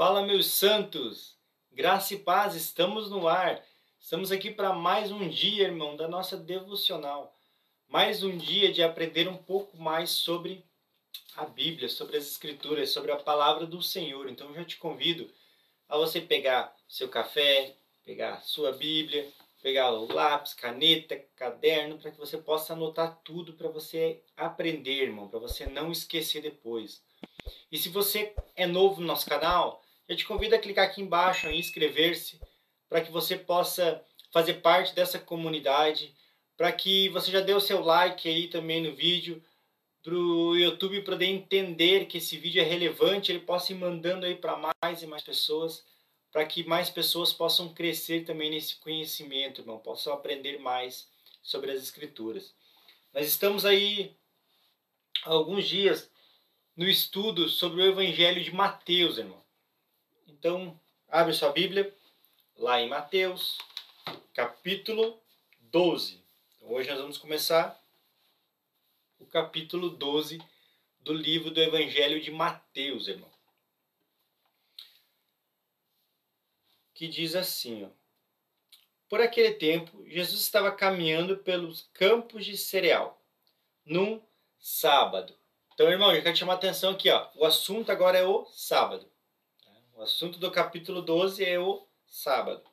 Fala, meus santos! Graça e paz, estamos no ar. Estamos aqui para mais um dia, irmão, da nossa devocional. Mais um dia de aprender um pouco mais sobre a Bíblia, sobre as Escrituras, sobre a palavra do Senhor. Então, eu já te convido a você pegar seu café, pegar sua Bíblia, pegar o lápis, caneta, caderno, para que você possa anotar tudo para você aprender, irmão, para você não esquecer depois. E se você é novo no nosso canal, eu te convido a clicar aqui embaixo em inscrever-se para que você possa fazer parte dessa comunidade, para que você já dê o seu like aí também no vídeo, para o YouTube poder entender que esse vídeo é relevante, ele possa ir mandando aí para mais e mais pessoas, para que mais pessoas possam crescer também nesse conhecimento, irmão, possam aprender mais sobre as escrituras. Nós estamos aí há alguns dias no estudo sobre o Evangelho de Mateus, irmão. Então, abre sua Bíblia lá em Mateus, capítulo 12. Então, hoje nós vamos começar o capítulo 12 do livro do Evangelho de Mateus, irmão. Que diz assim, ó. Por aquele tempo, Jesus estava caminhando pelos campos de cereal, num sábado. Então, irmão, eu quero chamar a atenção aqui, ó. O assunto agora é o sábado. O assunto do capítulo 12 é o sábado.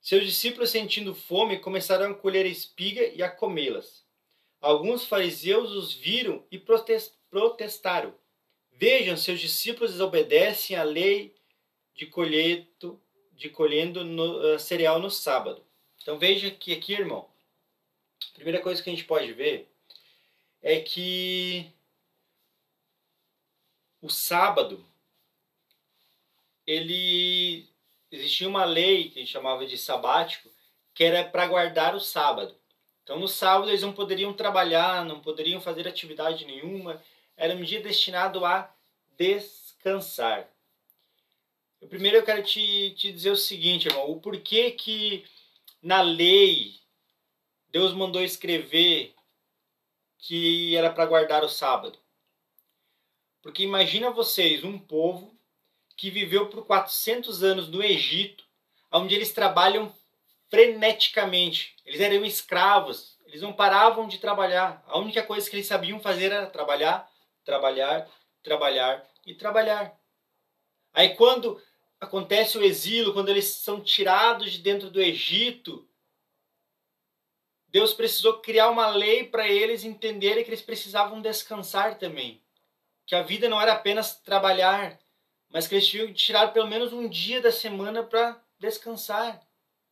Seus discípulos, sentindo fome, começaram a colher espiga e a comê-las. Alguns fariseus os viram e protestaram. Vejam, seus discípulos desobedecem à lei de de colhendo no, uh, cereal no sábado. Então veja que aqui, irmão, a primeira coisa que a gente pode ver é que o sábado ele existia uma lei que chamava de sabático, que era para guardar o sábado. Então no sábado eles não poderiam trabalhar, não poderiam fazer atividade nenhuma, era um dia destinado a descansar. Primeiro eu quero te, te dizer o seguinte, irmão, o porquê que na lei Deus mandou escrever que era para guardar o sábado. Porque imagina vocês, um povo que viveu por 400 anos no Egito, onde eles trabalham freneticamente. Eles eram escravos, eles não paravam de trabalhar. A única coisa que eles sabiam fazer era trabalhar, trabalhar, trabalhar e trabalhar. Aí quando acontece o exílio, quando eles são tirados de dentro do Egito, Deus precisou criar uma lei para eles entenderem que eles precisavam descansar também. Que a vida não era apenas trabalhar, mas que eles tinham tirar pelo menos um dia da semana para descansar,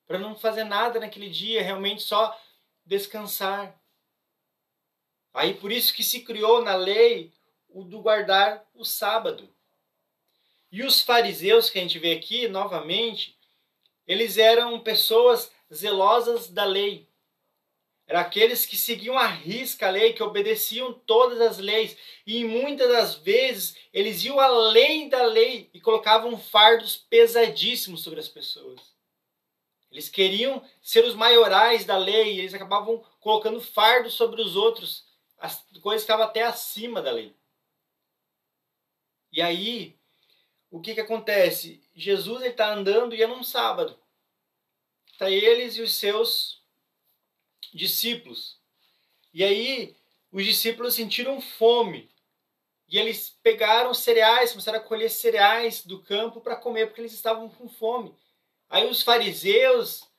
para não fazer nada naquele dia, realmente só descansar. Aí por isso que se criou na lei o do guardar o sábado. E os fariseus que a gente vê aqui novamente, eles eram pessoas zelosas da lei. Eram aqueles que seguiam à risca a lei, que obedeciam todas as leis. E muitas das vezes eles iam além da lei e colocavam fardos pesadíssimos sobre as pessoas. Eles queriam ser os maiorais da lei, e eles acabavam colocando fardos sobre os outros. As coisas estavam até acima da lei. E aí, o que, que acontece? Jesus está andando e é num sábado. Está eles e os seus discípulos. E aí os discípulos sentiram fome. E eles pegaram cereais, começaram a colher cereais do campo para comer, porque eles estavam com fome. Aí os fariseus,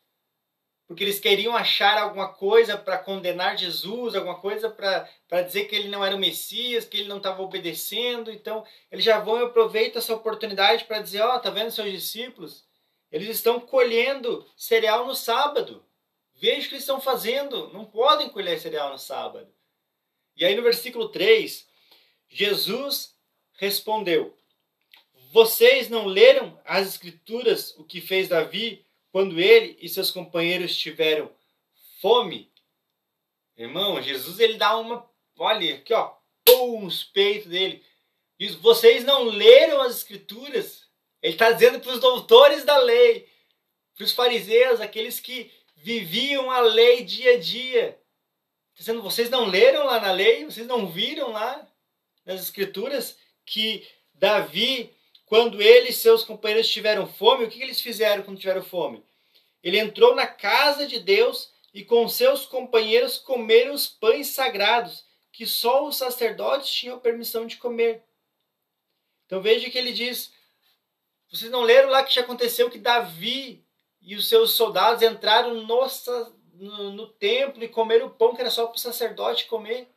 porque eles queriam achar alguma coisa para condenar Jesus, alguma coisa para dizer que ele não era o Messias, que ele não estava obedecendo. Então, eles já vão e aproveitam essa oportunidade para dizer: Ó, oh, tá vendo seus discípulos? Eles estão colhendo cereal no sábado. Veja o que eles estão fazendo. Não podem colher cereal no sábado. E aí no versículo 3, Jesus respondeu: Vocês não leram as escrituras o que fez Davi quando ele e seus companheiros tiveram fome? Irmão, Jesus ele dá uma, olha aqui ó, pum, nos peitos dele. Diz: Vocês não leram as escrituras? Ele está dizendo para os doutores da lei, para os fariseus, aqueles que viviam a lei dia a dia. Dizendo, vocês não leram lá na lei? Vocês não viram lá nas escrituras que Davi, quando ele e seus companheiros tiveram fome, o que eles fizeram quando tiveram fome? Ele entrou na casa de Deus e com seus companheiros comeram os pães sagrados, que só os sacerdotes tinham permissão de comer. Então veja que ele diz: vocês não leram lá que já aconteceu que Davi e os seus soldados entraram no, no, no templo e comeram o pão que era só para o sacerdote comer?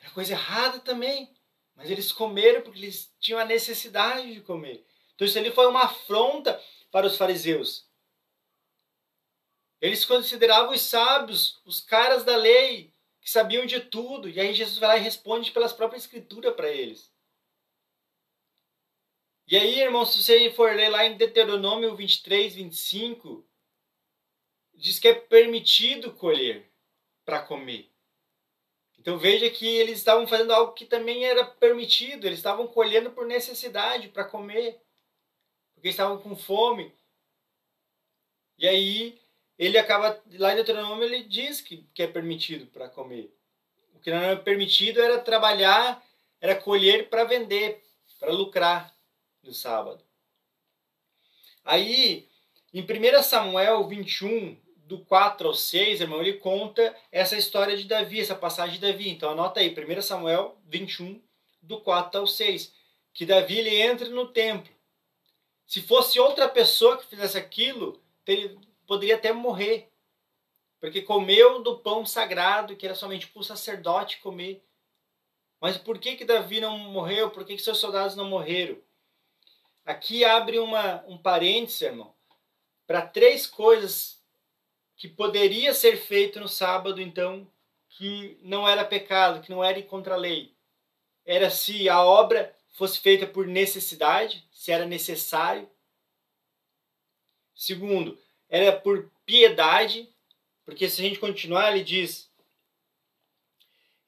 Era coisa errada também. Mas eles comeram porque eles tinham a necessidade de comer. Então isso ali foi uma afronta para os fariseus. Eles consideravam os sábios, os caras da lei, que sabiam de tudo. E aí Jesus vai lá e responde pelas próprias escrituras para eles. E aí, irmão, se você for ler lá em Deuteronômio 23, 25, diz que é permitido colher para comer. Então veja que eles estavam fazendo algo que também era permitido, eles estavam colhendo por necessidade para comer, porque estavam com fome. E aí ele acaba, lá em Deuteronômio ele diz que, que é permitido para comer. O que não era permitido era trabalhar, era colher para vender, para lucrar no sábado. Aí, em 1 Samuel 21, do 4 ao 6, irmão, ele conta essa história de Davi, essa passagem de Davi. Então anota aí, 1 Samuel 21, do 4 ao 6, que Davi ele entra no templo. Se fosse outra pessoa que fizesse aquilo, ele poderia até morrer. Porque comeu do pão sagrado, que era somente para o sacerdote comer. Mas por que, que Davi não morreu? Por que, que seus soldados não morreram? Aqui abre uma, um parênteses, irmão, para três coisas que poderia ser feito no sábado, então, que não era pecado, que não era contra a lei. Era se a obra fosse feita por necessidade, se era necessário. Segundo, era por piedade, porque se a gente continuar, ele diz: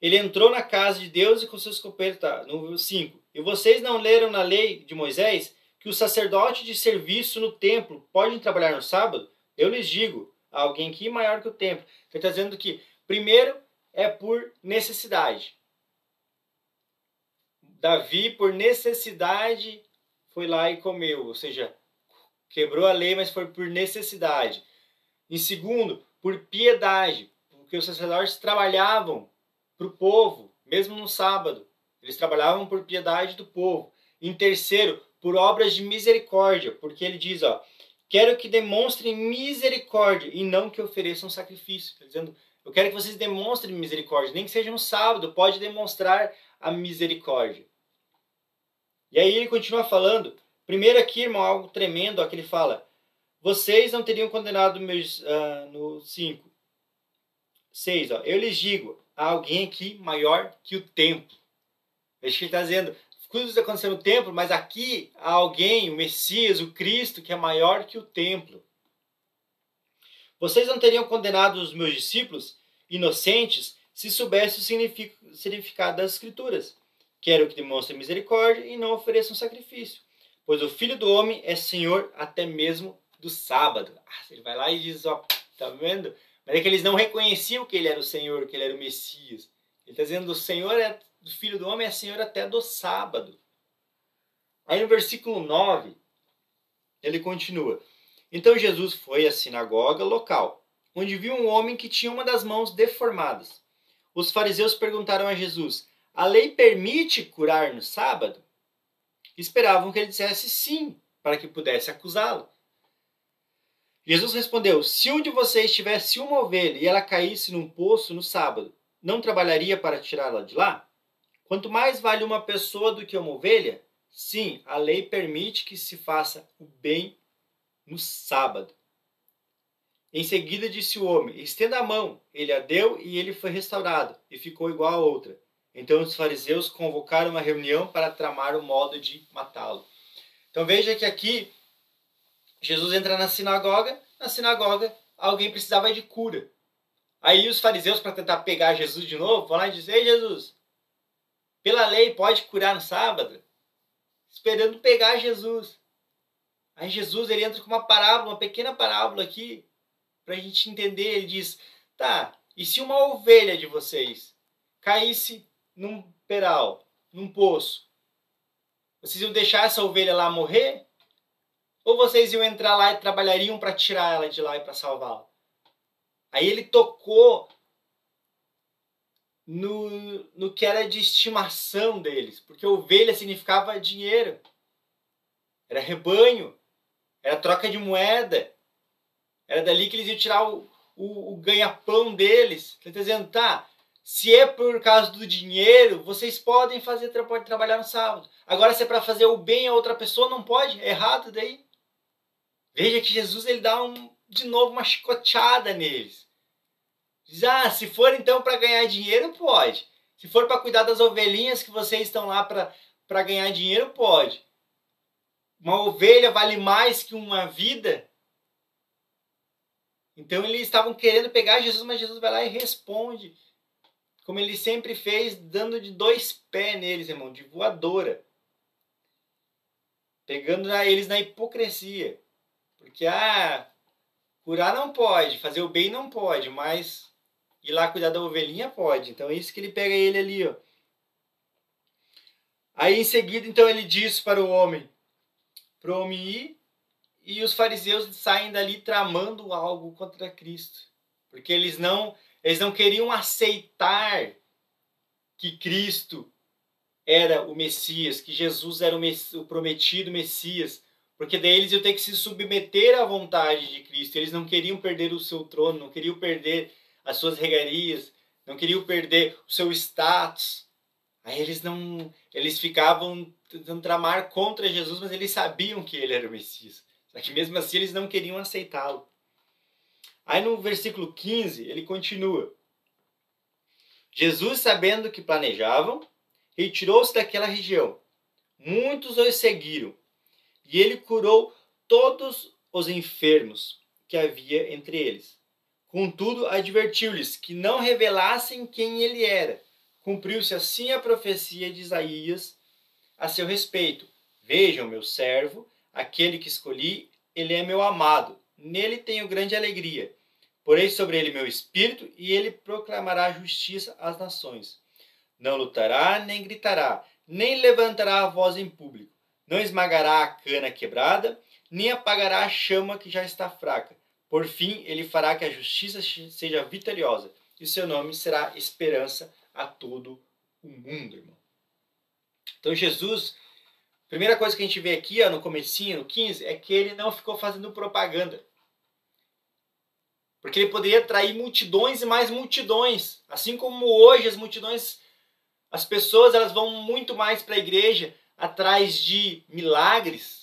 Ele entrou na casa de Deus e com seus companheiros, tá, no 5. E vocês não leram na lei de Moisés que o sacerdote de serviço no templo pode trabalhar no sábado? Eu lhes digo, alguém que maior que o ele está dizendo que, primeiro, é por necessidade. Davi, por necessidade, foi lá e comeu, ou seja, quebrou a lei, mas foi por necessidade. Em segundo, por piedade, porque os sacerdotes trabalhavam para o povo, mesmo no sábado. Eles trabalhavam por piedade do povo. Em terceiro, por obras de misericórdia, porque ele diz, ó, Quero que demonstrem misericórdia e não que ofereçam sacrifício. Tá dizendo, eu quero que vocês demonstrem misericórdia, nem que seja no sábado, pode demonstrar a misericórdia. E aí ele continua falando. Primeiro aqui, irmão, algo tremendo, ó, que ele fala. Vocês não teriam condenado meus, uh, no 5. 6, ó. Eu lhes digo, há alguém aqui maior que o templo. Veja que ele está dizendo, coisas acontecendo no templo, mas aqui há alguém, o Messias, o Cristo, que é maior que o templo. Vocês não teriam condenado os meus discípulos inocentes se soubessem o significado das Escrituras. Quero que demonstrem misericórdia e não ofereçam sacrifício, pois o Filho do Homem é Senhor até mesmo do sábado. Ah, ele vai lá e diz, ó, tá vendo? Mas é que eles não reconheciam que ele era o Senhor, que ele era o Messias. Ele está dizendo, o Senhor é do Filho do Homem é Senhor até do sábado. Aí no versículo 9, ele continua. Então Jesus foi à sinagoga local, onde viu um homem que tinha uma das mãos deformadas. Os fariseus perguntaram a Jesus: A lei permite curar no sábado? Esperavam que ele dissesse sim, para que pudesse acusá-lo. Jesus respondeu: Se um de vocês tivesse uma ovelha e ela caísse num poço no sábado, não trabalharia para tirá-la de lá? Quanto mais vale uma pessoa do que uma ovelha? Sim, a lei permite que se faça o bem no sábado. Em seguida disse o homem: Estenda a mão. Ele a deu e ele foi restaurado, e ficou igual a outra. Então os fariseus convocaram uma reunião para tramar o modo de matá-lo. Então veja que aqui Jesus entra na sinagoga, na sinagoga alguém precisava de cura. Aí os fariseus, para tentar pegar Jesus de novo, vão lá e dizem: Ei Jesus, pela lei pode curar no sábado, esperando pegar Jesus. Aí Jesus ele entra com uma parábola, uma pequena parábola aqui, para a gente entender. Ele diz: tá, e se uma ovelha de vocês caísse num peral, num poço, Vocês iam deixar essa ovelha lá morrer? Ou vocês iam entrar lá e trabalhariam para tirar ela de lá e para salvá-la? Aí ele tocou no, no que era de estimação deles, porque ovelha significava dinheiro, era rebanho, era troca de moeda, era dali que eles iam tirar o, o, o ganha-pão deles. Ele está dizendo, tá, se é por causa do dinheiro, vocês podem fazer, pode trabalhar no sábado. Agora, se é para fazer o bem a outra pessoa, não pode? É errado daí. Veja que Jesus ele dá um, de novo uma chicoteada neles. Ah, se for então para ganhar dinheiro, pode. Se for para cuidar das ovelhinhas que vocês estão lá para ganhar dinheiro, pode. Uma ovelha vale mais que uma vida? Então eles estavam querendo pegar Jesus, mas Jesus vai lá e responde como ele sempre fez, dando de dois pés neles, irmão, de voadora. Pegando eles na hipocrisia. Porque, ah, curar não pode, fazer o bem não pode, mas ir lá cuidar da ovelhinha pode. Então é isso que ele pega ele ali, ó. Aí em seguida, então, ele diz para o homem, para o homem ir, e os fariseus saem dali tramando algo contra Cristo. Porque eles não eles não queriam aceitar que Cristo era o Messias, que Jesus era o, Mess o prometido Messias, porque daí eles iam ter que se submeter à vontade de Cristo. Eles não queriam perder o seu trono, não queriam perder as suas regalias, não queriam perder o seu status. Aí eles não, eles ficavam tentando tramar contra Jesus, mas eles sabiam que ele era o Messias. Só que mesmo assim eles não queriam aceitá-lo. Aí no versículo 15, ele continua. Jesus, sabendo que planejavam, retirou-se daquela região. Muitos os seguiram, e ele curou todos os enfermos que havia entre eles. Contudo, advertiu-lhes que não revelassem quem ele era. Cumpriu-se assim a profecia de Isaías a seu respeito. Vejam, meu servo, aquele que escolhi, ele é meu amado Nele tenho grande alegria. Porei sobre ele meu espírito e ele proclamará justiça às nações. Não lutará, nem gritará, nem levantará a voz em público. Não esmagará a cana quebrada, nem apagará a chama que já está fraca. Por fim, ele fará que a justiça seja vitoriosa, e seu nome será esperança a todo o mundo, irmão. Então Jesus, primeira coisa que a gente vê aqui ó, no comecinho, no 15, é que ele não ficou fazendo propaganda. Porque ele poderia atrair multidões e mais multidões. Assim como hoje as multidões, as pessoas elas vão muito mais para a igreja atrás de milagres,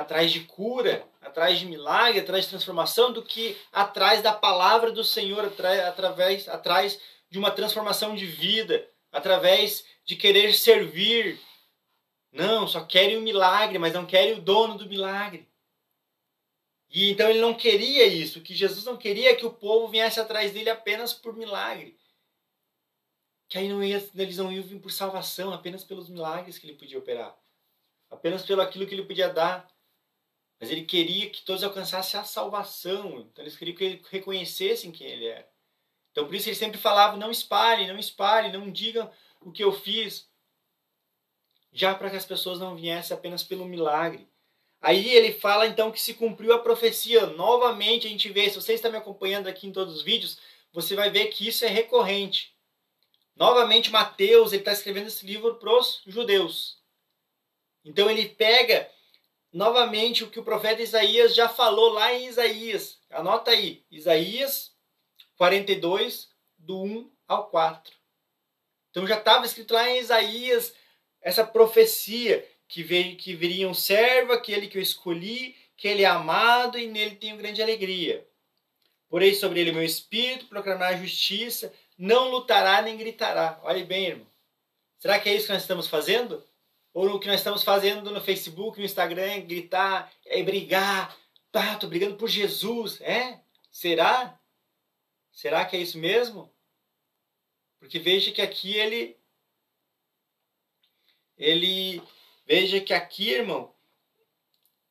atrás de cura, atrás de milagre, atrás de transformação, do que atrás da palavra do Senhor, através, atrás de uma transformação de vida, através de querer servir. Não, só querem o milagre, mas não querem o dono do milagre. E então ele não queria isso, que Jesus não queria que o povo viesse atrás dele apenas por milagre. Que aí não ia, eles não iam vir por salvação, apenas pelos milagres que ele podia operar. Apenas pelo aquilo que ele podia dar. Mas ele queria que todos alcançassem a salvação. Então eles queriam que eles reconhecessem quem ele era. Então por isso ele sempre falava: não espalhem, não espalhem, não digam o que eu fiz. Já para que as pessoas não viessem apenas pelo milagre, Aí ele fala então que se cumpriu a profecia. Novamente a gente vê, se você está me acompanhando aqui em todos os vídeos, você vai ver que isso é recorrente. Novamente Mateus ele está escrevendo esse livro para os judeus. Então ele pega novamente o que o profeta Isaías já falou lá em Isaías. Anota aí, Isaías 42, do 1 ao 4. Então já estava escrito lá em Isaías essa profecia que, veio, que viria um servo, aquele que eu escolhi, que ele é amado e nele tenho grande alegria. Porém sobre ele meu espírito, proclamará justiça, não lutará nem gritará. Olhe bem, irmão. Será que é isso que nós estamos fazendo? Ou o que nós estamos fazendo no Facebook, no Instagram, gritar, é brigar. Pá, tô brigando por Jesus. É? Será? Será que é isso mesmo? Porque veja que aqui ele ele Veja que aqui, irmão,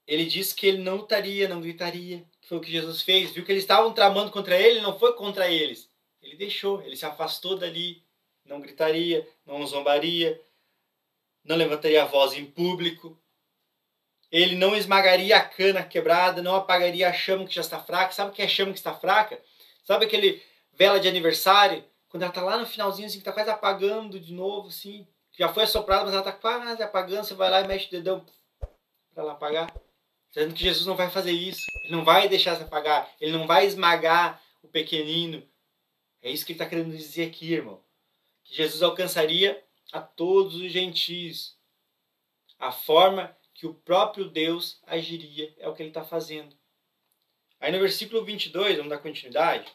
ele disse que ele não lutaria, não gritaria. Foi o que Jesus fez. Viu que eles estavam tramando contra ele, não foi contra eles. Ele deixou, ele se afastou dali. Não gritaria, não zombaria. Não levantaria a voz em público, ele não esmagaria a cana quebrada, não apagaria a chama que já está fraca. Sabe o que é chama que está fraca? Sabe aquele vela de aniversário? Quando ela está lá no finalzinho, assim, que está quase apagando de novo, assim. Já foi assoprada, mas ela está quase apagando. Você vai lá e mexe o dedão para ela apagar. Dizendo que Jesus não vai fazer isso. Ele não vai deixar se apagar. Ele não vai esmagar o pequenino. É isso que ele está querendo dizer aqui, irmão. Que Jesus alcançaria a todos os gentios. A forma que o próprio Deus agiria é o que ele está fazendo. Aí no versículo 22, vamos dar continuidade.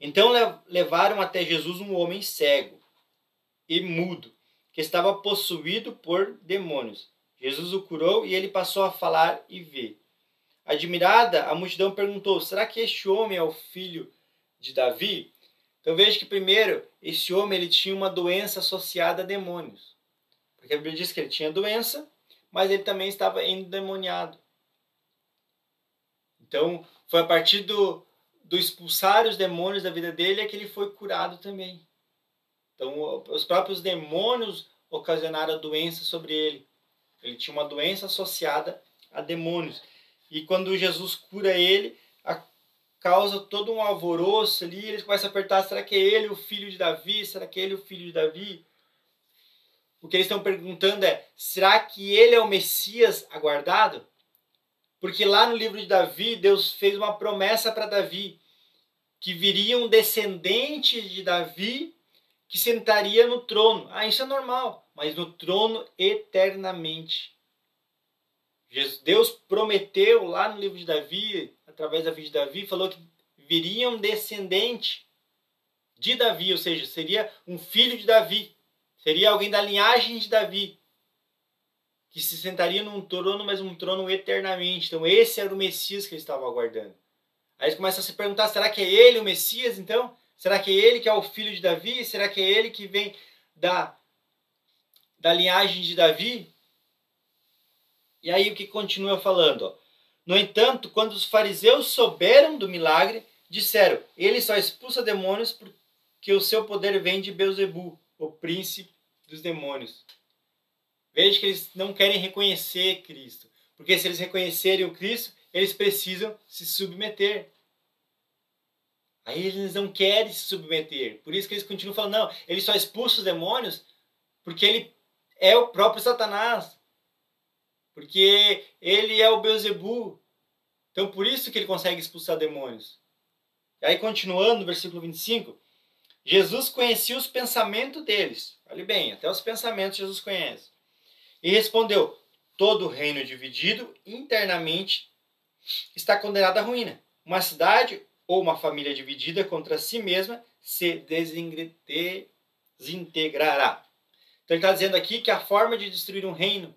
Então levaram até Jesus um homem cego e mudo, que estava possuído por demônios. Jesus o curou e ele passou a falar e ver. Admirada, a multidão perguntou: Será que este homem é o filho de Davi? Então veja que primeiro, esse homem ele tinha uma doença associada a demônios. Porque a Bíblia diz que ele tinha doença, mas ele também estava endemoniado. Então, foi a partir do, do expulsar os demônios da vida dele é que ele foi curado também. Então, os próprios demônios ocasionaram a doença sobre ele. Ele tinha uma doença associada a demônios. E quando Jesus cura ele, causa todo um alvoroço ali, eles começam a apertar, será que é ele o filho de Davi? Será que é ele o filho de Davi? O que eles estão perguntando é, será que ele é o Messias aguardado? Porque lá no livro de Davi, Deus fez uma promessa para Davi, que viria um descendente de Davi que sentaria no trono. Ah, isso é normal, mas no trono eternamente. Deus prometeu lá no livro de Davi, através da vida de Davi, falou que viria um descendente de Davi, ou seja, seria um filho de Davi, seria alguém da linhagem de Davi, que se sentaria num trono, mas um trono eternamente. Então, esse era o Messias que eles estavam aguardando. Aí eles começam a se perguntar: será que é ele o Messias então? Será que é ele que é o filho de Davi? Será que é ele que vem da, da linhagem de Davi? E aí o que continua falando? Ó. No entanto, quando os fariseus souberam do milagre, disseram: ele só expulsa demônios porque o seu poder vem de Beuzebu, o príncipe dos demônios. Veja que eles não querem reconhecer Cristo, porque se eles reconhecerem o Cristo, eles precisam se submeter. Aí eles não querem se submeter. Por isso que eles continuam falando, não, ele só expulsa os demônios porque ele é o próprio Satanás. Porque ele é o Beuzebu. Então por isso que ele consegue expulsar demônios. E aí continuando no versículo 25, Jesus conhecia os pensamentos deles. Olhe bem, até os pensamentos Jesus conhece. E respondeu: Todo reino dividido internamente está condenado à ruína. Uma cidade ou uma família dividida contra si mesma se desintegrará. Então ele está dizendo aqui que a forma de destruir um reino,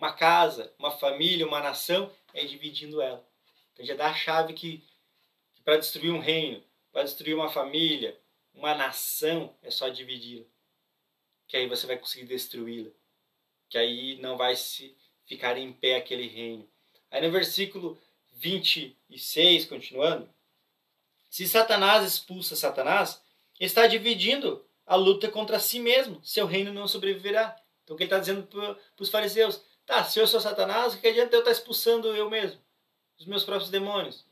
uma casa, uma família, uma nação, é dividindo ela. Então já dá a chave que, que para destruir um reino, para destruir uma família, uma nação, é só dividi-la. Que aí você vai conseguir destruí-la. Que aí não vai se ficar em pé aquele reino. Aí no versículo 26, continuando, se Satanás expulsa Satanás, está dividindo a luta contra si mesmo. Seu reino não sobreviverá. Então o que ele está dizendo para os fariseus? Tá, se eu sou Satanás, o que adianta eu estar tá expulsando eu mesmo? Os meus próprios demônios.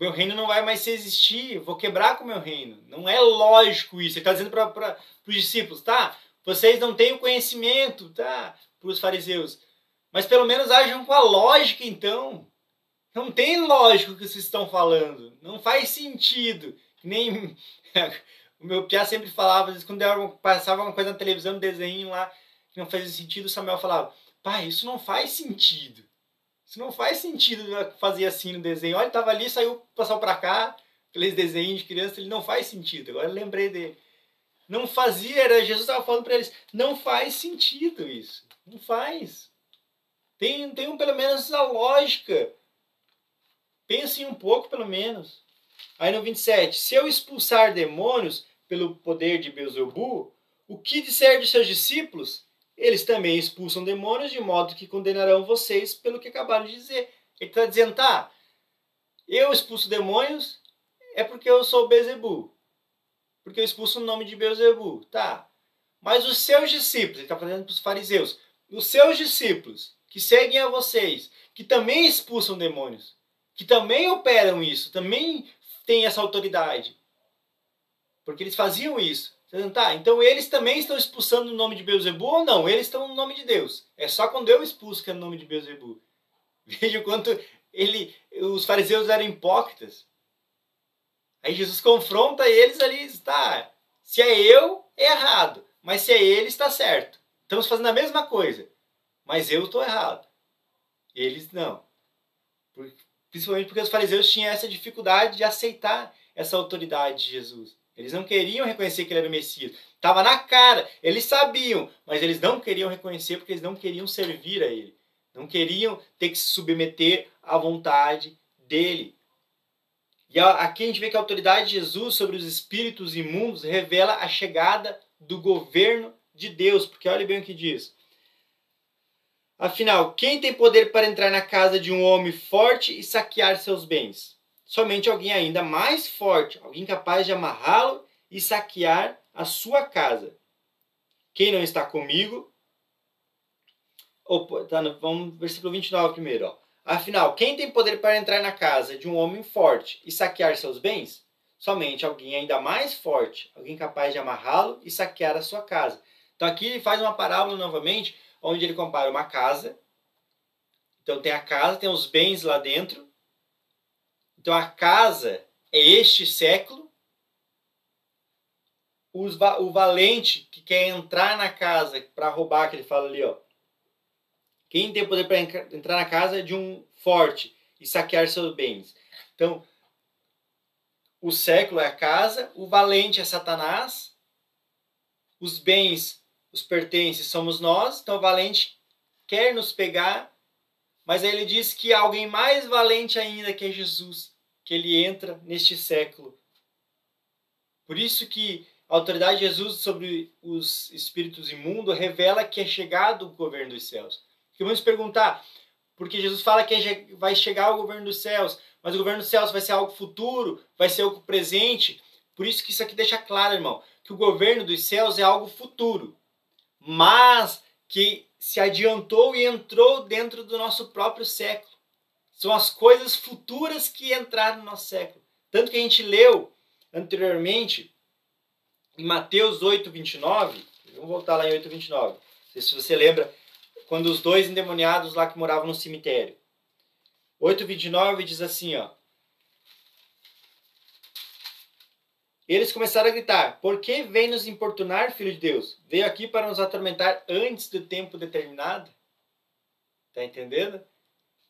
Meu reino não vai mais existir, vou quebrar com o meu reino. Não é lógico isso. Ele está dizendo para os discípulos, tá? Vocês não têm o conhecimento, tá? Para os fariseus. Mas pelo menos ajam com a lógica, então. Não tem lógico o que vocês estão falando. Não faz sentido. Nem o meu Pia sempre falava, quando passava uma coisa na televisão, um desenho lá não fazia sentido, Samuel falava: pai, isso não faz sentido. Isso não faz sentido fazer assim no desenho. Olha, ele estava ali, saiu, passou para cá, aqueles desenhos de criança, ele não faz sentido. Agora eu lembrei dele. Não fazia, era Jesus estava falando para eles: não faz sentido isso. Não faz. Tem, tem um, pelo menos a lógica. Pensem um pouco, pelo menos. Aí no 27, se eu expulsar demônios pelo poder de Beuzebu, o que disser de seus discípulos? Eles também expulsam demônios de modo que condenarão vocês pelo que acabaram de dizer. Ele está dizendo, tá, eu expulso demônios é porque eu sou Bezebu. Porque eu expulso o nome de Beuzebu. Tá. Mas os seus discípulos, ele está falando para os fariseus, os seus discípulos que seguem a vocês, que também expulsam demônios, que também operam isso, também têm essa autoridade. Porque eles faziam isso. Tá, então eles também estão expulsando no nome de Beuzebu ou não? Eles estão no nome de Deus. É só quando eu expulso que é no nome de Beuzebu. Veja o quanto ele, os fariseus eram hipócritas. Aí Jesus confronta eles ali, tá? Se é eu, é errado. Mas se é ele, está certo. Estamos fazendo a mesma coisa. Mas eu estou errado. Eles não. Principalmente porque os fariseus tinham essa dificuldade de aceitar essa autoridade de Jesus. Eles não queriam reconhecer que ele era o Messias. Estava na cara. Eles sabiam, mas eles não queriam reconhecer porque eles não queriam servir a ele. Não queriam ter que se submeter à vontade dele. E aqui a gente vê que a autoridade de Jesus sobre os espíritos imundos revela a chegada do governo de Deus. Porque olha bem o que diz. Afinal, quem tem poder para entrar na casa de um homem forte e saquear seus bens? Somente alguém ainda mais forte, alguém capaz de amarrá-lo e saquear a sua casa. Quem não está comigo. Opa, tá no, vamos versículo 29 primeiro. Ó. Afinal, quem tem poder para entrar na casa de um homem forte e saquear seus bens? Somente alguém ainda mais forte, alguém capaz de amarrá-lo e saquear a sua casa. Então aqui ele faz uma parábola novamente, onde ele compara uma casa. Então tem a casa, tem os bens lá dentro, então a casa é este século. o valente que quer entrar na casa para roubar, que ele fala ali, ó. Quem tem poder para entrar na casa de um forte e saquear seus bens. Então, o século é a casa, o valente é Satanás, os bens, os pertences somos nós, então o valente quer nos pegar mas aí ele diz que alguém mais valente ainda que é Jesus, que ele entra neste século. Por isso que a autoridade de Jesus sobre os espíritos imundos revela que é chegado o governo dos céus. Que vamos perguntar, porque Jesus fala que é vai chegar o governo dos céus, mas o governo dos céus vai ser algo futuro, vai ser algo presente. Por isso que isso aqui deixa claro, irmão, que o governo dos céus é algo futuro, mas que se adiantou e entrou dentro do nosso próprio século. São as coisas futuras que entraram no nosso século. Tanto que a gente leu anteriormente em Mateus 8, 29. Vamos voltar lá em 8, 29. Não sei se você lembra, quando os dois endemoniados lá que moravam no cemitério. 8, 29 diz assim, ó. Eles começaram a gritar: Por que vem nos importunar, filho de Deus? Veio aqui para nos atormentar antes do tempo determinado? Está entendendo?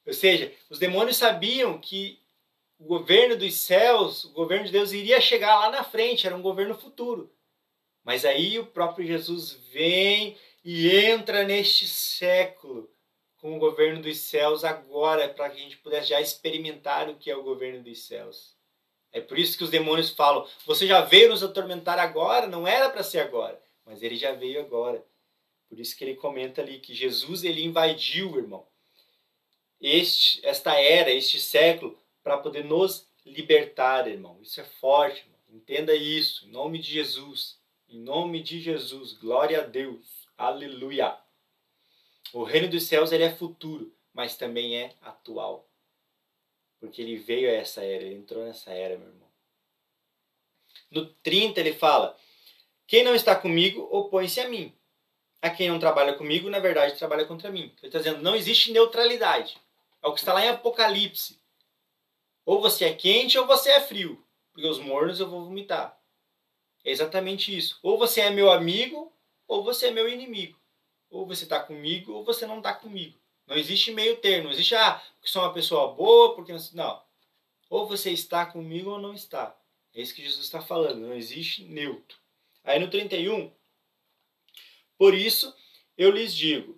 Ou seja, os demônios sabiam que o governo dos céus, o governo de Deus iria chegar lá na frente, era um governo futuro. Mas aí o próprio Jesus vem e entra neste século com o governo dos céus agora, para que a gente pudesse já experimentar o que é o governo dos céus. É por isso que os demônios falam: Você já veio nos atormentar agora? Não era para ser agora, mas ele já veio agora. Por isso que ele comenta ali que Jesus ele invadiu, irmão, este, esta era, este século, para poder nos libertar, irmão. Isso é forte, irmão. Entenda isso, em nome de Jesus. Em nome de Jesus, glória a Deus. Aleluia. O reino dos céus ele é futuro, mas também é atual. Porque ele veio a essa era, ele entrou nessa era, meu irmão. No 30 ele fala: Quem não está comigo, opõe-se a mim. A quem não trabalha comigo, na verdade, trabalha contra mim. Ele está dizendo: não existe neutralidade. É o que está lá em Apocalipse. Ou você é quente ou você é frio. Porque os mornos eu vou vomitar. É exatamente isso. Ou você é meu amigo, ou você é meu inimigo. Ou você está comigo, ou você não está comigo. Não existe meio termo. Não existe, ah, porque sou uma pessoa boa, porque não. Não. Ou você está comigo ou não está. É isso que Jesus está falando. Não existe neutro. Aí no 31, por isso eu lhes digo: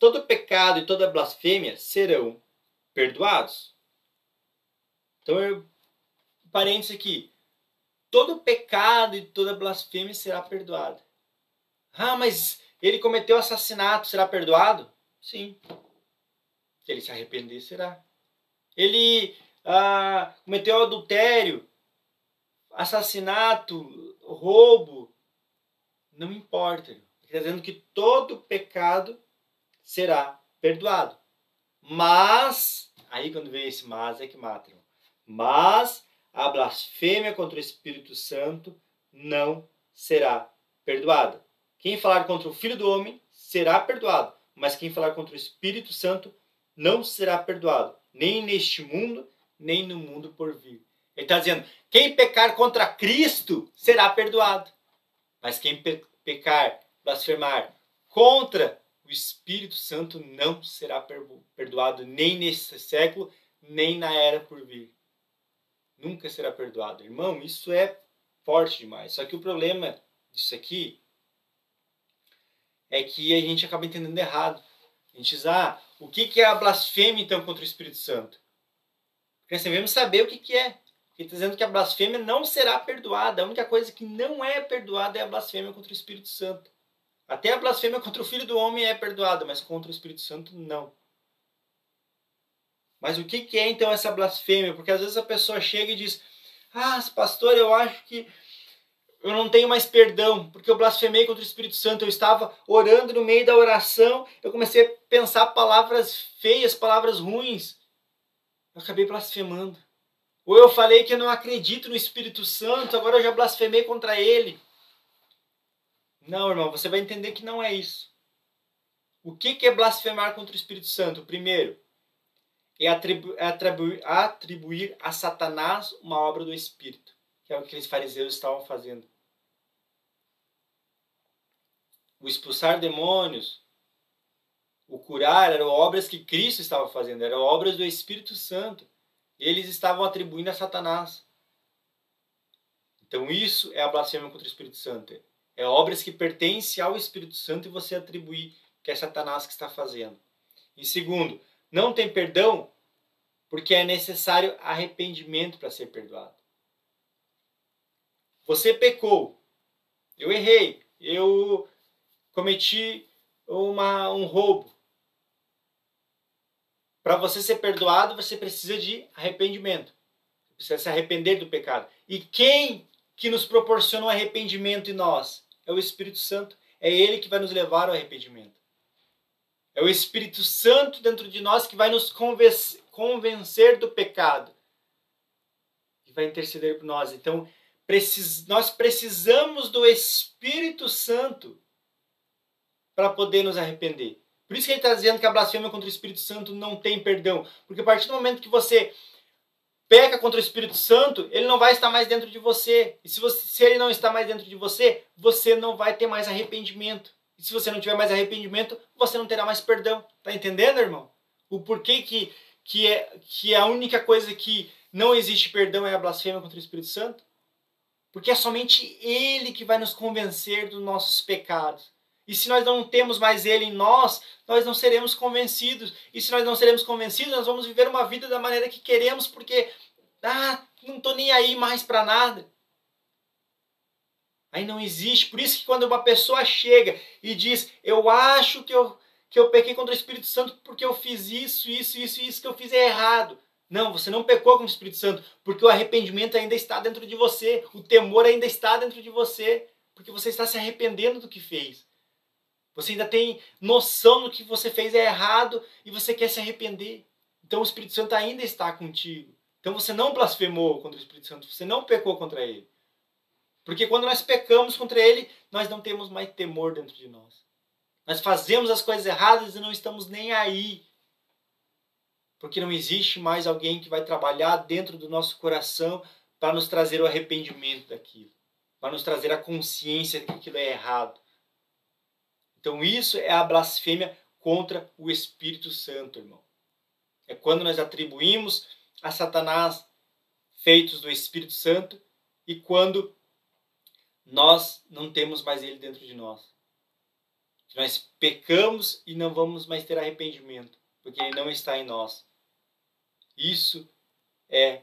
todo pecado e toda blasfêmia serão perdoados. Então, eu, parênteses aqui. Todo pecado e toda blasfêmia será perdoado. Ah, mas ele cometeu assassinato, será perdoado? Sim. Se ele se arrepender, será. Ele ah, cometeu adultério, assassinato, roubo. não importa. Ele está dizendo que todo pecado será perdoado. Mas, aí quando vem esse mas é que mata. Mas a blasfêmia contra o Espírito Santo não será perdoada. Quem falar contra o Filho do Homem será perdoado, mas quem falar contra o Espírito Santo não será perdoado, nem neste mundo, nem no mundo por vir. Ele está dizendo: quem pecar contra Cristo será perdoado, mas quem pe pecar, blasfemar contra o Espírito Santo não será perdoado, nem nesse século, nem na era por vir. Nunca será perdoado. Irmão, isso é forte demais. Só que o problema disso aqui é que a gente acaba entendendo errado. A gente diz, ah, o que é a blasfêmia então contra o Espírito Santo? Porque nós devemos saber o que é. Ele está dizendo que a blasfêmia não será perdoada. A única coisa que não é perdoada é a blasfêmia contra o Espírito Santo. Até a blasfêmia contra o Filho do Homem é perdoada, mas contra o Espírito Santo não. Mas o que é então essa blasfêmia? Porque às vezes a pessoa chega e diz: Ah, pastor, eu acho que eu não tenho mais perdão, porque eu blasfemei contra o Espírito Santo. Eu estava orando no meio da oração, eu comecei a pensar palavras feias, palavras ruins. Eu acabei blasfemando. Ou eu falei que eu não acredito no Espírito Santo, agora eu já blasfemei contra ele. Não, irmão, você vai entender que não é isso. O que é blasfemar contra o Espírito Santo? Primeiro, é atribuir, atribuir a Satanás uma obra do Espírito, que é o que os fariseus estavam fazendo. O expulsar demônios, o curar, eram obras que Cristo estava fazendo, eram obras do Espírito Santo. Eles estavam atribuindo a Satanás. Então isso é a blasfêmia contra o Espírito Santo. É obras que pertencem ao Espírito Santo e você atribuir que é Satanás que está fazendo. Em segundo, não tem perdão porque é necessário arrependimento para ser perdoado. Você pecou, eu errei, eu cometi uma, um roubo. Para você ser perdoado, você precisa de arrependimento. Você precisa se arrepender do pecado. E quem que nos proporciona o um arrependimento em nós? É o Espírito Santo. É ele que vai nos levar ao arrependimento. É o Espírito Santo dentro de nós que vai nos convencer do pecado. Que vai interceder por nós. Então, nós precisamos do Espírito Santo para poder nos arrepender. Por isso que ele está dizendo que a blasfêmia contra o Espírito Santo não tem perdão. Porque a partir do momento que você peca contra o Espírito Santo, ele não vai estar mais dentro de você. E se, você, se ele não está mais dentro de você, você não vai ter mais arrependimento. E se você não tiver mais arrependimento, você não terá mais perdão. Tá entendendo, irmão? O porquê que, que, é, que a única coisa que não existe perdão é a blasfêmia contra o Espírito Santo? Porque é somente Ele que vai nos convencer dos nossos pecados. E se nós não temos mais Ele em nós, nós não seremos convencidos. E se nós não seremos convencidos, nós vamos viver uma vida da maneira que queremos, porque, ah, não estou nem aí mais para nada. Aí não existe. Por isso que quando uma pessoa chega e diz, eu acho que eu, que eu pequei contra o Espírito Santo porque eu fiz isso, isso, isso, isso que eu fiz é errado. Não, você não pecou contra o Espírito Santo, porque o arrependimento ainda está dentro de você, o temor ainda está dentro de você, porque você está se arrependendo do que fez. Você ainda tem noção do que você fez é errado e você quer se arrepender. Então o Espírito Santo ainda está contigo. Então você não blasfemou contra o Espírito Santo, você não pecou contra ele. Porque quando nós pecamos contra ele, nós não temos mais temor dentro de nós. Nós fazemos as coisas erradas e não estamos nem aí. Porque não existe mais alguém que vai trabalhar dentro do nosso coração para nos trazer o arrependimento daquilo, para nos trazer a consciência de que aquilo é errado. Então isso é a blasfêmia contra o Espírito Santo, irmão. É quando nós atribuímos a Satanás feitos do Espírito Santo e quando nós não temos mais ele dentro de nós. Nós pecamos e não vamos mais ter arrependimento, porque ele não está em nós. Isso é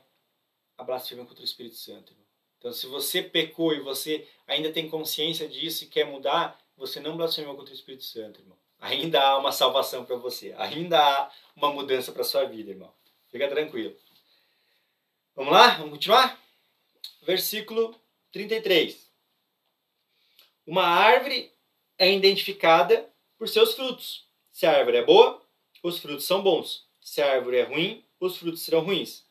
a blasfêmia contra o Espírito Santo. Então, se você pecou e você ainda tem consciência disso e quer mudar, você não blasfemou contra o Espírito Santo, irmão. Ainda há uma salvação para você. Ainda há uma mudança para sua vida, irmão. Fica tranquilo. Vamos lá? Vamos continuar? Versículo 33. Uma árvore é identificada por seus frutos. Se a árvore é boa, os frutos são bons. Se a árvore é ruim, os frutos serão ruins.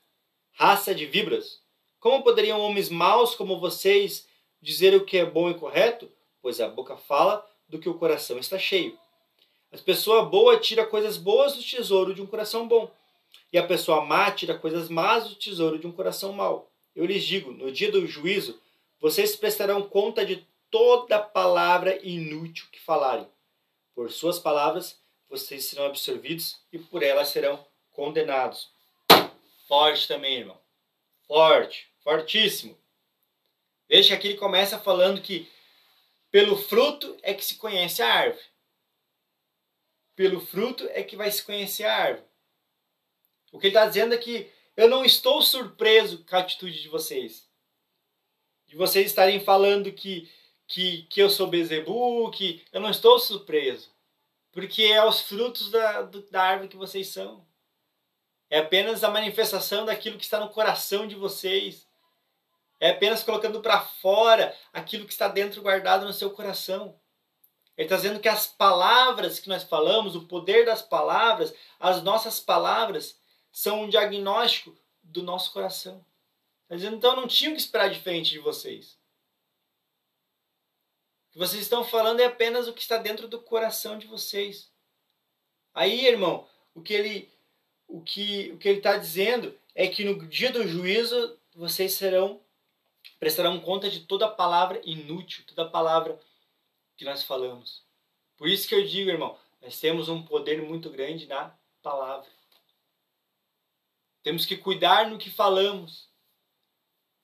Raça de víboras. Como poderiam homens maus como vocês dizer o que é bom e correto? Pois a boca fala do que o coração está cheio. A pessoa boa tira coisas boas do tesouro de um coração bom, e a pessoa má tira coisas más do tesouro de um coração mau. Eu lhes digo: no dia do juízo, vocês prestarão conta de toda palavra inútil que falarem. Por suas palavras, vocês serão absorvidos e por elas serão condenados. Forte também, irmão. Forte, fortíssimo. Veja que ele começa falando que pelo fruto é que se conhece a árvore. Pelo fruto é que vai se conhecer a árvore. O que ele está dizendo é que eu não estou surpreso com a atitude de vocês. De vocês estarem falando que, que, que eu sou Bezebu, que eu não estou surpreso. Porque é os frutos da, da árvore que vocês são. É apenas a manifestação daquilo que está no coração de vocês. É apenas colocando para fora aquilo que está dentro guardado no seu coração. Ele está dizendo que as palavras que nós falamos, o poder das palavras, as nossas palavras, são um diagnóstico do nosso coração. Está dizendo, então não tinham que esperar diferente de vocês que vocês estão falando é apenas o que está dentro do coração de vocês. Aí, irmão, o que ele o que o que ele está dizendo é que no dia do juízo vocês serão prestarão conta de toda palavra inútil, toda palavra que nós falamos. Por isso que eu digo, irmão, nós temos um poder muito grande na palavra. Temos que cuidar no que falamos,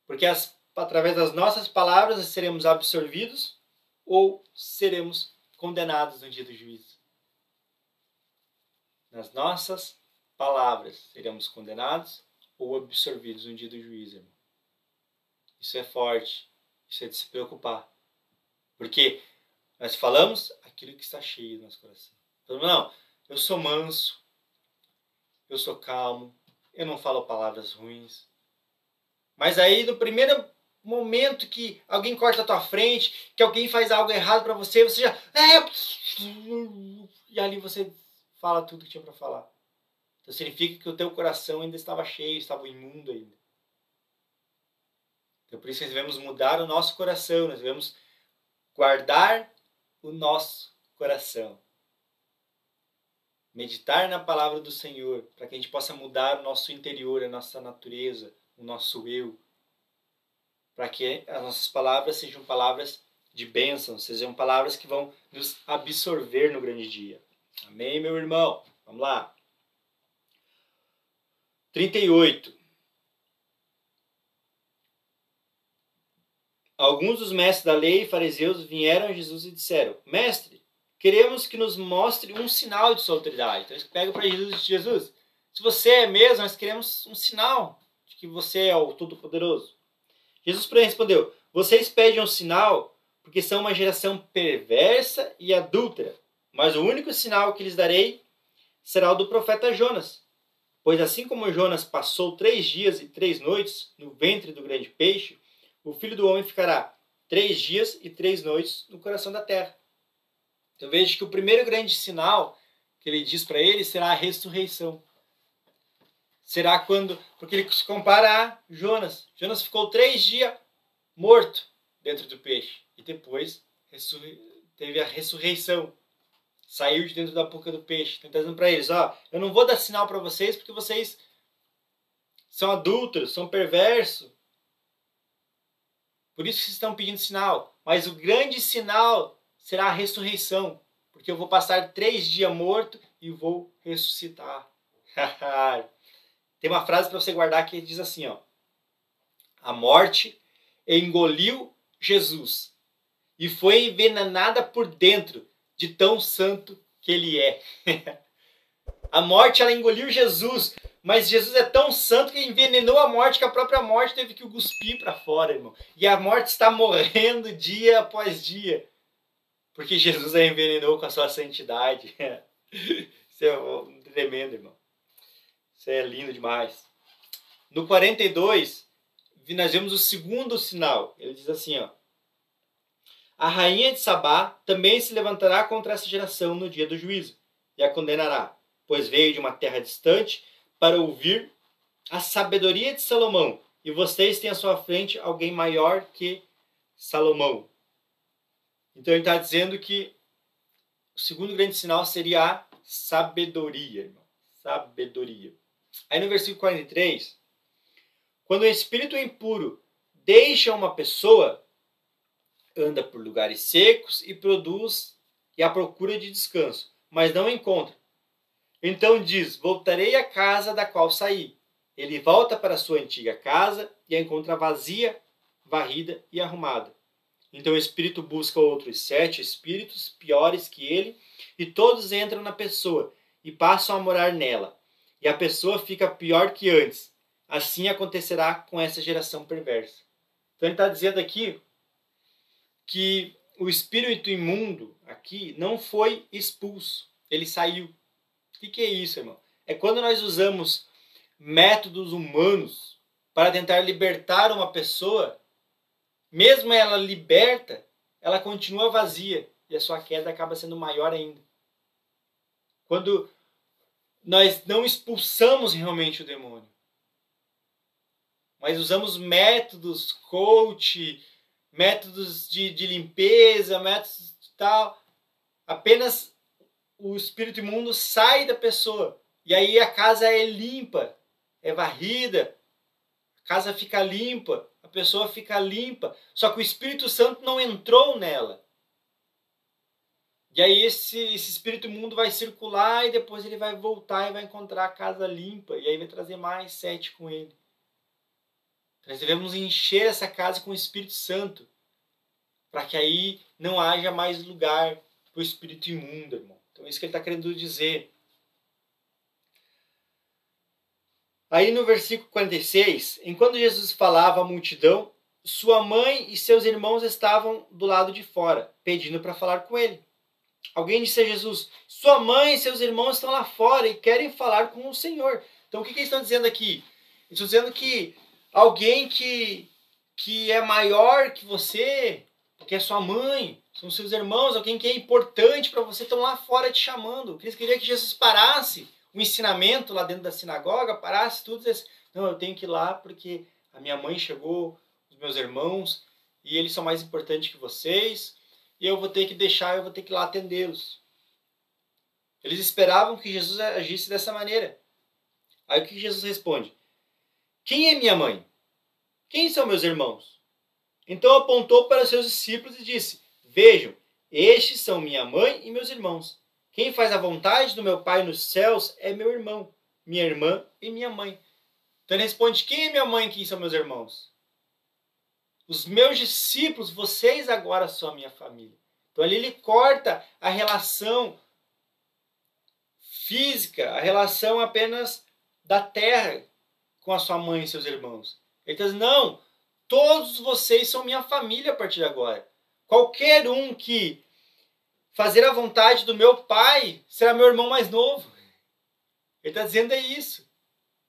porque as, através das nossas palavras nós seremos absorvidos ou seremos condenados no dia do juízo. Nas nossas palavras, seremos condenados ou absorvidos no dia do juízo. Irmão. Isso é forte, isso é de se preocupar. Porque nós falamos aquilo que está cheio do nosso coração. Falamos, não, eu sou manso, eu sou calmo, eu não falo palavras ruins. Mas aí, no primeiro momento que alguém corta a tua frente, que alguém faz algo errado para você, você já é, e ali você fala tudo que tinha para falar. Então significa que o teu coração ainda estava cheio, estava imundo ainda. Então por isso nós devemos mudar o nosso coração, nós devemos guardar o nosso coração. Meditar na palavra do Senhor, para que a gente possa mudar o nosso interior, a nossa natureza, o nosso eu, para que as nossas palavras sejam palavras de bênção, sejam palavras que vão nos absorver no grande dia. Amém, meu irmão? Vamos lá. 38. Alguns dos mestres da lei e fariseus vieram a Jesus e disseram: Mestre, queremos que nos mostre um sinal de sua autoridade. Então eles pegam para Jesus e Jesus, se você é mesmo, nós queremos um sinal de que você é o Todo-Poderoso. Jesus respondeu: Vocês pedem um sinal porque são uma geração perversa e adúltera. Mas o único sinal que lhes darei será o do profeta Jonas. Pois assim como Jonas passou três dias e três noites no ventre do grande peixe, o filho do homem ficará três dias e três noites no coração da terra. Então veja que o primeiro grande sinal que ele diz para ele será a ressurreição será quando. Porque ele se compara a Jonas. Jonas ficou três dias morto dentro do peixe. E depois teve a ressurreição. Saiu de dentro da boca do peixe. Então, tá dizendo para eles: Ó, eu não vou dar sinal para vocês porque vocês são adultos, são perversos. Por isso que vocês estão pedindo sinal. Mas o grande sinal será a ressurreição. Porque eu vou passar três dias morto e vou ressuscitar. Tem uma frase para você guardar que diz assim, ó: A morte engoliu Jesus e foi envenenada por dentro de tão santo que ele é. a morte ela engoliu Jesus, mas Jesus é tão santo que envenenou a morte que a própria morte teve que o cuspir para fora, irmão. E a morte está morrendo dia após dia, porque Jesus a envenenou com a sua santidade. Isso é tremendo, irmão. Isso é lindo demais. No 42, nós vemos o segundo sinal. Ele diz assim, ó. A rainha de Sabá também se levantará contra essa geração no dia do juízo e a condenará, pois veio de uma terra distante para ouvir a sabedoria de Salomão, e vocês têm à sua frente alguém maior que Salomão. Então ele está dizendo que o segundo grande sinal seria a sabedoria, irmão. Sabedoria. Aí no versículo 43, quando o espírito impuro deixa uma pessoa, anda por lugares secos e produz e à procura de descanso, mas não encontra. Então diz: Voltarei à casa da qual saí. Ele volta para sua antiga casa e a encontra vazia, varrida e arrumada. Então o espírito busca outros sete espíritos piores que ele, e todos entram na pessoa e passam a morar nela. E a pessoa fica pior que antes. Assim acontecerá com essa geração perversa. Então ele está dizendo aqui que o espírito imundo aqui não foi expulso, ele saiu. O que é isso, irmão? É quando nós usamos métodos humanos para tentar libertar uma pessoa, mesmo ela liberta, ela continua vazia e a sua queda acaba sendo maior ainda. Quando nós não expulsamos realmente o demônio, mas usamos métodos coach, métodos de, de limpeza, métodos de tal, apenas o espírito imundo sai da pessoa e aí a casa é limpa, é varrida, a casa fica limpa, a pessoa fica limpa, só que o Espírito Santo não entrou nela. E aí esse, esse espírito imundo vai circular e depois ele vai voltar e vai encontrar a casa limpa e aí vai trazer mais sete com ele. Nós devemos encher essa casa com o Espírito Santo, para que aí não haja mais lugar para o espírito imundo, irmão. Então, é isso que ele está querendo dizer. Aí no versículo 46, enquanto Jesus falava à multidão, sua mãe e seus irmãos estavam do lado de fora, pedindo para falar com ele. Alguém disse a Jesus: Sua mãe e seus irmãos estão lá fora e querem falar com o Senhor. Então o que, que eles estão dizendo aqui? Eles estão dizendo que alguém que, que é maior que você, que é sua mãe, são seus irmãos, alguém que é importante para você, estão lá fora te chamando. Eles queriam que Jesus parasse o ensinamento lá dentro da sinagoga, parasse tudo e dissesse, não, eu tenho que ir lá porque a minha mãe chegou, os meus irmãos, e eles são mais importantes que vocês, e eu vou ter que deixar, eu vou ter que ir lá atendê-los. Eles esperavam que Jesus agisse dessa maneira. Aí o que Jesus responde? Quem é minha mãe? Quem são meus irmãos? Então apontou para seus discípulos e disse: Vejam, estes são minha mãe e meus irmãos. Quem faz a vontade do meu Pai nos céus é meu irmão, minha irmã e minha mãe. Então ele responde: Quem é minha mãe e quem são meus irmãos? Os meus discípulos, vocês agora são a minha família. Então ali ele corta a relação física, a relação apenas da terra com a sua mãe e seus irmãos. Ele diz: não, todos vocês são minha família a partir de agora. Qualquer um que fazer a vontade do meu pai será meu irmão mais novo. Ele está dizendo é isso.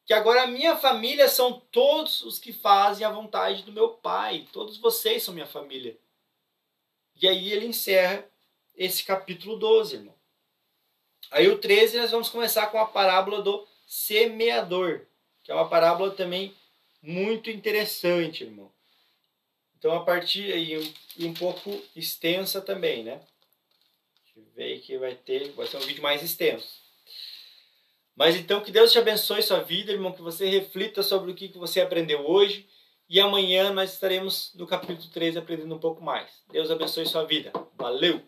Que agora a minha família são todos os que fazem a vontade do meu pai. Todos vocês são minha família. E aí ele encerra esse capítulo 12, irmão. Aí o 13 nós vamos começar com a parábola do semeador que é uma parábola também muito interessante, irmão. Então, a partir aí, um, um pouco extensa também, né? Deixa eu ver que vai ter, vai ser um vídeo mais extenso. Mas então, que Deus te abençoe sua vida, irmão, que você reflita sobre o que você aprendeu hoje. E amanhã nós estaremos no capítulo 13 aprendendo um pouco mais. Deus abençoe sua vida. Valeu!